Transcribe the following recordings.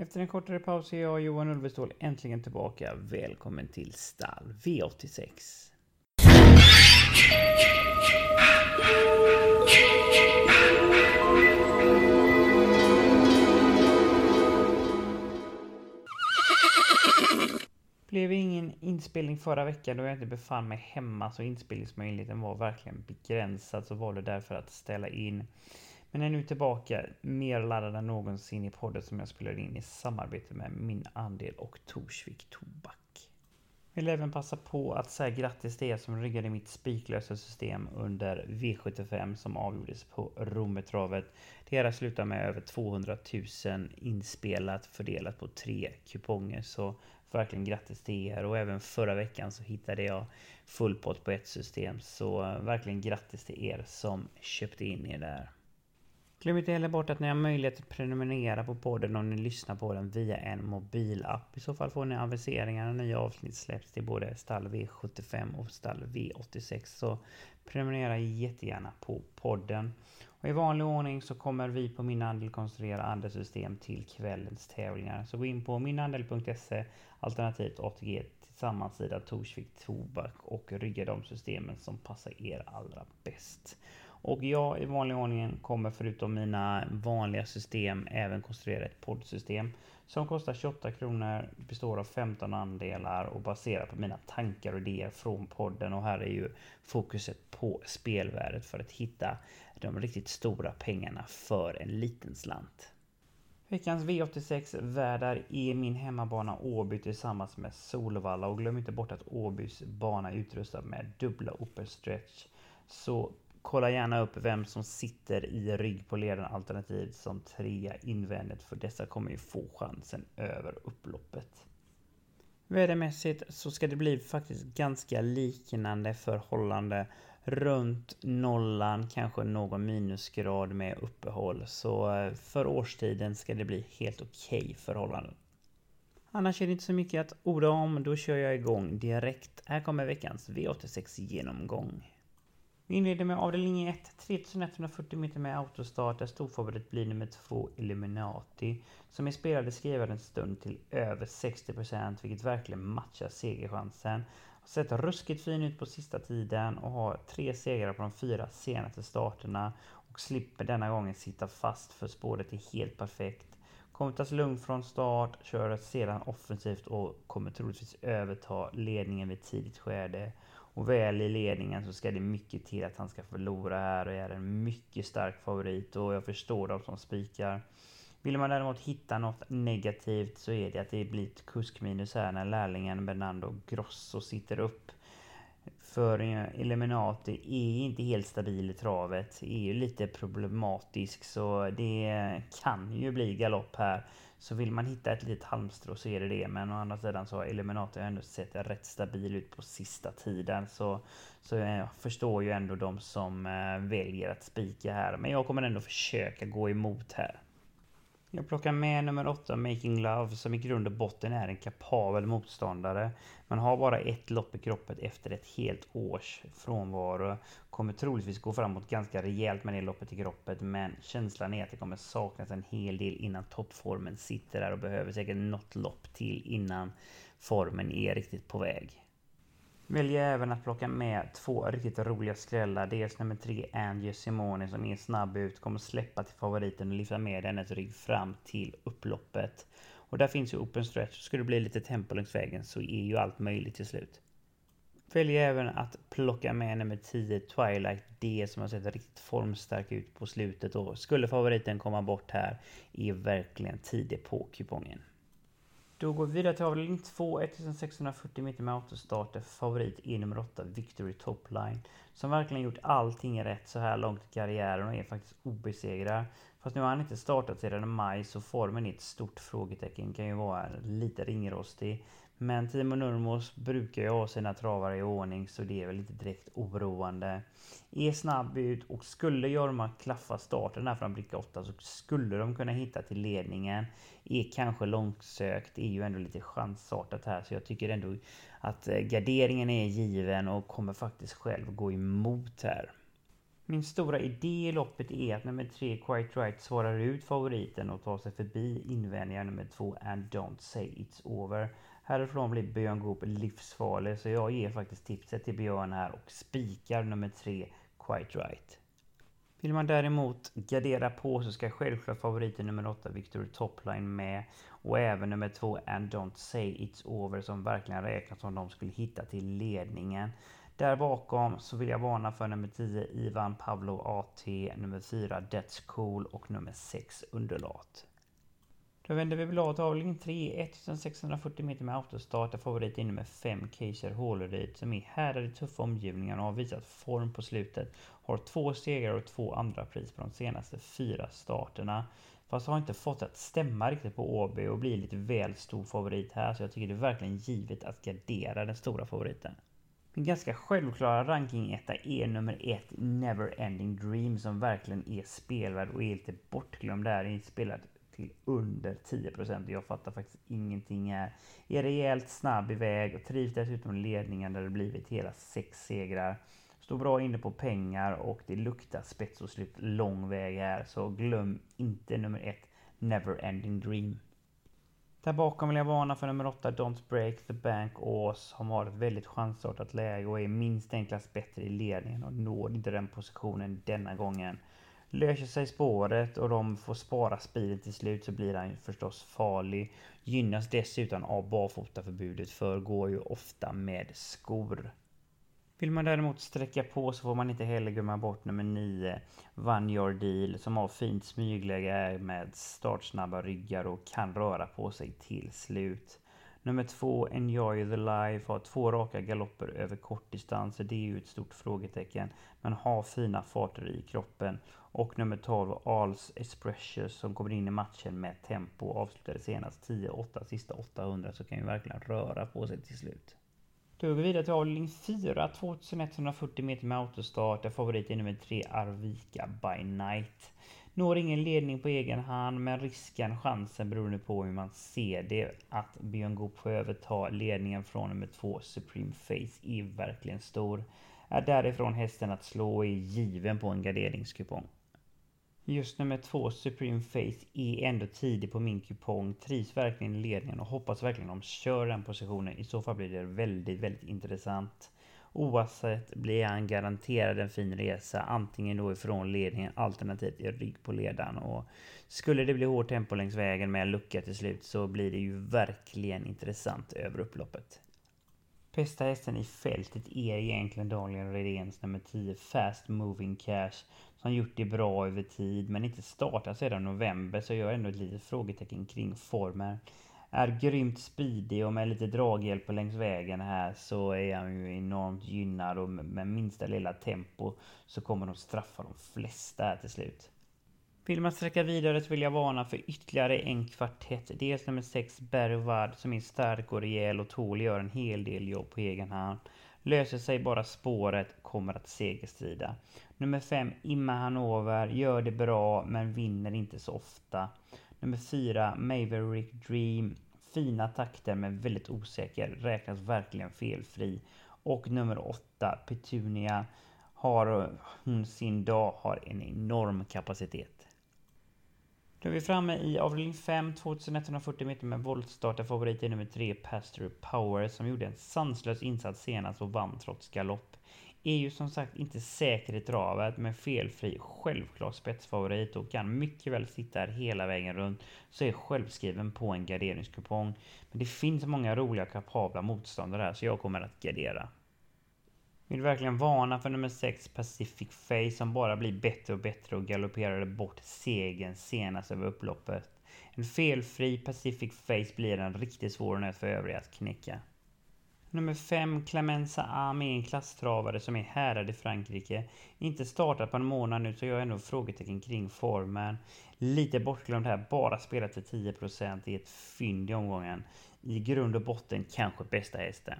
Efter en kortare paus är jag och Johan Ulvestål äntligen tillbaka. Välkommen till Stall V86. blev ingen inspelning förra veckan då jag inte befann mig hemma så inspelningsmöjligheten var verkligen begränsad så valde därför att ställa in. Men är nu tillbaka mer laddad än någonsin i podden som jag spelade in i samarbete med Min Andel och Torsvik Tobak. Vill även passa på att säga grattis till er som riggade mitt spiklösa system under V75 som avgjordes på Rommetravet. Det hela slutar med över 200 000 inspelat fördelat på tre kuponger så verkligen grattis till er och även förra veckan så hittade jag full pott på ett system så verkligen grattis till er som köpte in er där. Glöm inte heller bort att ni har möjlighet att prenumerera på podden om ni lyssnar på den via en mobilapp. I så fall får ni aviseringar när nya avsnitt släpps till både stall V75 och stall V86. Så prenumerera jättegärna på podden. Och I vanlig ordning så kommer vi på Min Andel konstruera andra system till kvällens tävlingar. Så gå in på minandel.se alternativt ATG tillsammans sida Torsvik Tobak och rygga de systemen som passar er allra bäst. Och jag i vanlig ordning kommer förutom mina vanliga system även konstruera ett poddsystem som kostar 28 kronor, består av 15 andelar och baserat på mina tankar och idéer från podden. Och här är ju fokuset på spelvärdet för att hitta de riktigt stora pengarna för en liten slant. Veckans V86 värdar är min hemmabana Åby tillsammans med Solvalla och glöm inte bort att Åbys bana är utrustad med dubbla open stretch. Så kolla gärna upp vem som sitter i rygg på ledaren alternativt som trea invändigt för dessa kommer ju få chansen över upploppet. Vädermässigt så ska det bli faktiskt ganska liknande förhållande runt nollan, kanske någon minusgrad med uppehåll. Så eh, för årstiden ska det bli helt okej okay förhållanden. Annars är det inte så mycket att orda om, då kör jag igång direkt. Här kommer veckans V86 genomgång. Vi inleder med avdelning 1, 3140 meter med autostart där storfavorit blir nummer 2 Illuminati. Som är spelade skriver en stund till över 60% vilket verkligen matchar segerchansen. Har sett ruskigt fin ut på sista tiden och har tre segrar på de fyra senaste starterna. Och slipper denna gången sitta fast för spåret är helt perfekt. Kommer tas lugnt från start, kör sedan offensivt och kommer troligtvis överta ledningen vid tidigt skede. Och väl i ledningen så ska det mycket till att han ska förlora här och är en mycket stark favorit och jag förstår de som spikar. Vill man däremot hitta något negativt så är det att det blir ett kuskminus här när lärlingen Bernardo Grosso sitter upp. För Eliminati är inte helt stabil i travet, är ju lite problematisk så det kan ju bli galopp här. Så vill man hitta ett litet halmstrå så är det det. Men å andra sidan så har Illuminati ändå sett rätt stabil ut på sista tiden. Så, så eh, jag förstår ju ändå de som eh, väljer att spika här. Men jag kommer ändå försöka gå emot här. Jag plockar med nummer 8, Making Love, som i grund och botten är en kapabel motståndare. Man har bara ett lopp i kroppen efter ett helt års frånvaro. Kommer troligtvis gå framåt ganska rejält med det loppet i kroppen, men känslan är att det kommer saknas en hel del innan toppformen sitter där och behöver säkert något lopp till innan formen är riktigt på väg. Väljer även att plocka med två riktigt roliga skrällar. Dels nummer tre, Angie Simone som är snabb ut, kommer släppa till favoriten och lyfta med hennes rygg fram till upploppet. Och där finns ju open stretch. Skulle det bli lite tempo längs vägen så är ju allt möjligt till slut. Väljer även att plocka med nummer 10 Twilight D som har sett riktigt formstark ut på slutet och skulle favoriten komma bort här är verkligen tidig på kupongen. Då går vi vidare till avdelning 2, 1640 meter med autostarter. Favorit är nummer 8, Victory Topline. Som verkligen gjort allting rätt så här långt i karriären och är faktiskt obesegrad. Fast nu har han inte startat sedan maj så formen är ett stort frågetecken. Kan ju vara lite ringrostig. Men Timo Nurmos brukar ju ha sina travare i ordning så det är väl inte direkt oroande. Är snabb ut och skulle Jorma klaffa starten här från bricka 8 så skulle de kunna hitta till ledningen. Är kanske långsökt, är ju ändå lite chansartat här så jag tycker ändå att eh, garderingen är given och kommer faktiskt själv gå emot här. Min stora idé i loppet är att nummer 3 Quite Right svarar ut favoriten och tar sig förbi invändningar nummer 2 And Don't Say It's Over. Härifrån blir Björn Goop livsfarlig så jag ger faktiskt tipset till Björn här och spikar nummer tre Quite Right. Vill man däremot gardera på så ska självklart favoriten nummer 8 Victor Topline med och även nummer 2 And Don't Say It's Over som verkligen räknas som de skulle hitta till ledningen. Där bakom så vill jag varna för nummer 10 Ivan Pavlov AT, nummer 4 That's Cool och nummer 6 Underlat. Då vänder vi blad till avdelning 3, 1640 meter med autostart. Där favorit är nummer 5 Keiser Håleryd som är härdad i tuffa omgivningar och har visat form på slutet. Har två segrar och två andra pris på de senaste fyra starterna. Fast har inte fått att stämma riktigt på Åby och blir lite väl stor favorit här. Så jag tycker det är verkligen givet att gardera den stora favoriten. Min ganska självklara rankingetta är nummer ett Never Ending Dream som verkligen är spelvärd och är lite bortglömd där. Inspelad till under 10%. Jag fattar faktiskt ingenting här. Är rejält snabb iväg och trivs dessutom i ledningen där det blivit hela sex segrar. Står bra inne på pengar och det luktar spets och slut lång väg här. Så glöm inte nummer ett Never Ending Dream. Där bakom vill jag varna för nummer 8 Don't Break the Bank Ås som har ett väldigt chansartat läge och är minst enklast bättre i ledningen och når inte den positionen denna gången. Löser sig spåret och de får spara speeden till slut så blir han förstås farlig. Gynnas dessutom av barfotaförbudet för går ju ofta med skor. Vill man däremot sträcka på så får man inte heller glömma bort nummer 9 Van Your Deal som har fint smygläge med startsnabba ryggar och kan röra på sig till slut. Nummer 2 Enjoy the Life har två raka galopper över kortdistanser. Det är ju ett stort frågetecken. Men har fina farter i kroppen. Och nummer 12 Arls Espressious som kommer in i matchen med tempo. Avslutade senast 10-8 sista 800 så kan ju verkligen röra på sig till slut. Då går vi vidare till avdelning 4, 2140 meter med autostart. Där favorit är nummer 3 Arvika by Night. Når ingen ledning på egen hand men risken, chansen beroende på hur man ser det att Björn Goop får överta ledningen från nummer 2 Supreme Face är verkligen stor. Är därifrån hästen att slå är given på en garderingskupong. Just nummer två, Supreme Face, är ändå tidig på min kupong. Trivs verkligen i ledningen och hoppas verkligen de kör den positionen. I så fall blir det väldigt, väldigt intressant. Oavsett blir han garanterad en fin resa. Antingen då ifrån ledningen alternativt i rygg på ledaren. Och skulle det bli hårt tempo längs vägen med en lucka till slut så blir det ju verkligen intressant över upploppet. Bästa hästen i fältet är egentligen Daniel Redéns nummer 10 Fast Moving Cash som gjort det bra över tid men inte startat sedan november så jag har ändå ett litet frågetecken kring formen. Är grymt speedig och med lite draghjälp längs vägen här så är han ju enormt gynnad och med minsta lilla tempo så kommer de straffa de flesta här till slut. Vill man sträcka vidare så vill jag varna för ytterligare en kvartett. Dels nummer 6 Berward som är stark och rejäl och tål gör en hel del jobb på egen hand. Löser sig bara spåret, kommer att segerstrida. Nummer 5 Imma Hanover gör det bra men vinner inte så ofta. Nummer 4 Maverick Dream Fina takter men väldigt osäker, räknas verkligen felfri. Och nummer 8 Petunia har hon sin dag, har en enorm kapacitet. Då är vi framme i avdelning 5, 2140 meter med voltstart. Där favorit är nummer 3, Pastor Power, som gjorde en sanslös insats senast och vann trots galopp. Är ju som sagt inte säker i travet, men felfri, självklar spetsfavorit och kan mycket väl sitta här hela vägen runt. Så är självskriven på en garderingskupong. Men det finns många roliga kapabla motståndare här, så jag kommer att gardera. Vill verkligen varna för nummer 6 Pacific Face som bara blir bättre och bättre och galopperade bort segern senast över upploppet. En felfri Pacific Face blir en riktigt svår nöt för övriga att knäcka. Nummer 5 Clemenza Ami, en klasstravare som är härad i Frankrike. Inte startat på en månad nu så jag har ändå frågetecken kring formen. Lite bortglömd här, bara spelat till 10% i ett fynd i omgången. I grund och botten kanske bästa hästen.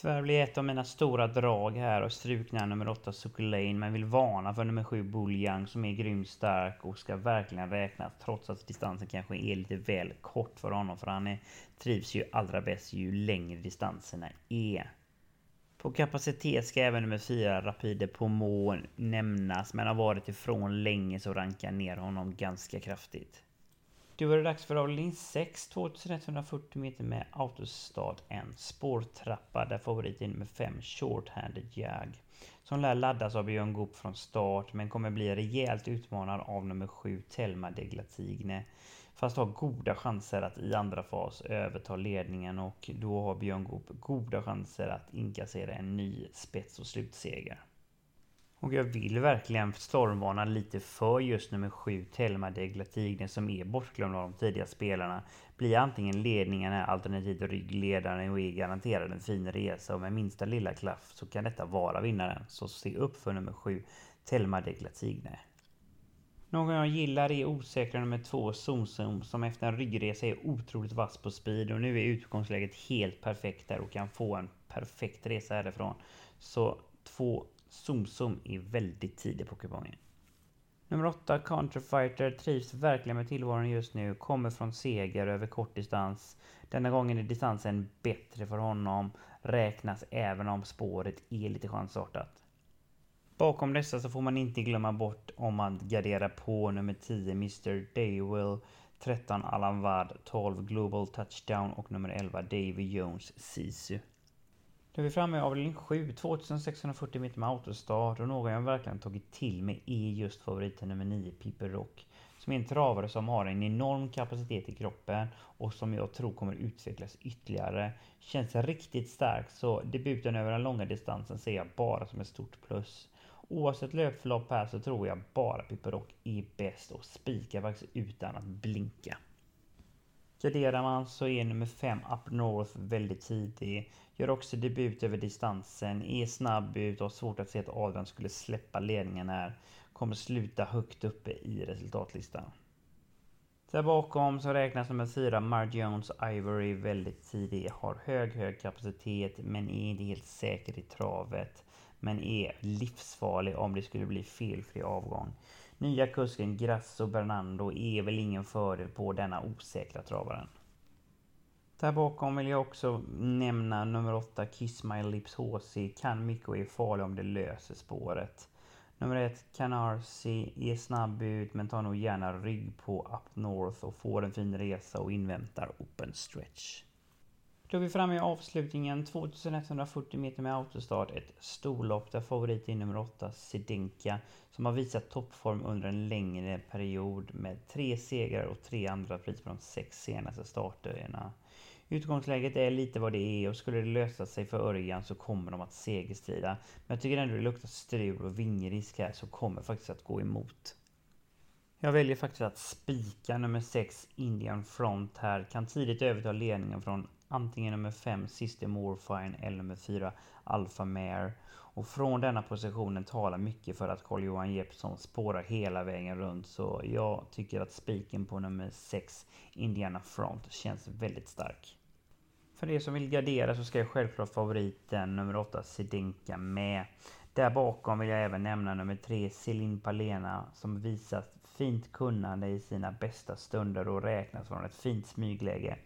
Tyvärr blir ett av mina stora drag här och strukna nummer 8 Sukulane men vill varna för nummer 7 Buljang som är grymt stark och ska verkligen räknas trots att distansen kanske är lite väl kort för honom för han är, trivs ju allra bäst ju längre distanserna är. På kapacitet ska även nummer 4 Rapide Pomo nämnas, men har varit ifrån länge så rankar ner honom ganska kraftigt. Då var det dags för avdelning 6, 2140 meter med autostart, en spårtrappa där favoriten är nummer 5, Shorthanded Jag. Som lär laddas av Björn Goop från start men kommer bli rejält utmanad av nummer 7, Telma Deglatigne. Fast har goda chanser att i andra fas överta ledningen och då har Björn Goop goda chanser att inkassera en ny spets och slutseger. Och jag vill verkligen stormvarna lite för just nummer 7 Telma Deglatigne som är bortglömd av de tidiga spelarna. Blir antingen ledningen alternativt ryggledaren och är garanterad en fin resa och med minsta lilla klaff så kan detta vara vinnaren. Så se upp för nummer 7 Telma Deglatigne. Någon jag gillar är osäkra nummer 2 Zoom Zoom som efter en ryggresa är otroligt vass på speed och nu är utgångsläget helt perfekt där och kan få en perfekt resa härifrån. Så 2 ZoomZoom är väldigt tidig på kupongen. Nummer 8, Counterfighter, trivs verkligen med tillvaron just nu. Kommer från seger över kort distans. Denna gången är distansen bättre för honom. Räknas även om spåret är lite chansartat. Bakom dessa så får man inte glömma bort om man garderar på nummer 10 Mr Daywill, 13 Alan Ward, 12 Global Touchdown och nummer 11 Davy Jones Sisu. Nu är vi framme i avdelning 7, 2640 meter med autostart och någon jag verkligen tagit till mig är just favoriten nummer 9, Piper Rock. Som är en travare som har en enorm kapacitet i kroppen och som jag tror kommer utvecklas ytterligare. Känns riktigt stark så debuten över den långa distansen ser jag bara som ett stort plus. Oavsett löpförlopp här så tror jag bara Piper Rock är bäst och spikar faktiskt utan att blinka. Garderar man så är nummer 5 Up North väldigt tidig. Gör också debut över distansen, är snabb ut och har svårt att se att Adrian skulle släppa ledningen här. Kommer sluta högt uppe i resultatlistan. Där bakom så räknas nummer 4 Mar Jones Ivory väldigt tidig. Har hög, hög kapacitet men är inte helt säker i travet. Men är livsfarlig om det skulle bli felfri avgång. Nya kusken Grasso Bernando är väl ingen fördel på denna osäkra travaren. Där bakom vill jag också nämna nummer 8 Kiss My Lips HC. Kan mycket och är farlig om det löser spåret. Nummer 1 Canarsi är snabb ut men tar nog gärna rygg på Up North och får en fin resa och inväntar Open Stretch. Då är vi framme i avslutningen. 2140 meter med autostart. Ett storlopp där favorit är nummer 8 Sedinka. Som har visat toppform under en längre period med tre segrar och tre andra pris på de sex senaste starterna. Utgångsläget är lite vad det är och skulle det lösa sig för Örjan så kommer de att segerstrida. Men jag tycker ändå det luktar strul och vingrisk här så kommer faktiskt att gå emot. Jag väljer faktiskt att spika nummer 6 Indian Front här. Kan tidigt överta ledningen från antingen nummer 5 Sister Morfine eller nummer 4 Alpha Mare. Och från denna positionen talar mycket för att Carl-Johan Jeppsson spårar hela vägen runt. Så jag tycker att spiken på nummer 6 Indiana Front känns väldigt stark. För er som vill gardera så ska jag självklart favoriten nummer 8 Sedinka med. Där bakom vill jag även nämna nummer 3 Celine Palena som visat fint kunnande i sina bästa stunder och räknas från ett fint smygläge.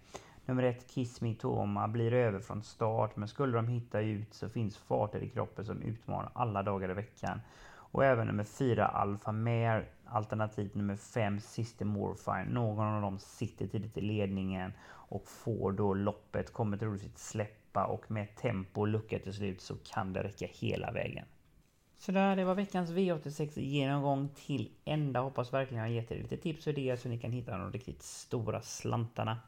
Nummer ett, Kiss Me Toma, blir över från start, men skulle de hitta ut så finns farter i kroppen som utmanar alla dagar i veckan. Och även nummer fyra, Alpha Mare, alternativt nummer fem, Sister Morfire. Någon av dem sitter tidigt i ledningen och får då loppet, kommer troligtvis släppa och med tempo och lucka till slut så kan det räcka hela vägen. Sådär det var veckans V86 genomgång till ända. Hoppas verkligen jag har gett er lite tips och idéer så ni kan hitta de riktigt stora slantarna.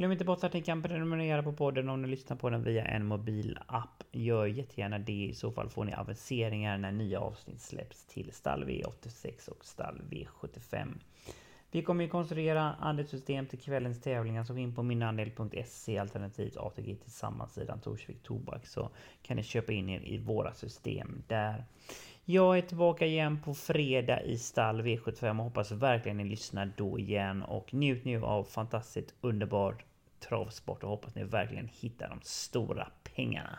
Glöm inte bort att ni kan prenumerera på podden om ni lyssnar på den via en mobilapp. Gör jättegärna det. I så fall får ni aviseringar när nya avsnitt släpps till stall V86 och stall V75. Vi kommer att konstruera andelssystem till kvällens tävlingar så gå in på minandel.se alternativt ATG tillsammans sidan Torsvik Tobak så kan ni köpa in er i våra system där. Jag är tillbaka igen på fredag i stall V75 och hoppas verkligen ni lyssnar då igen och njut nu av fantastiskt underbart travsport och hoppas ni verkligen hittar de stora pengarna.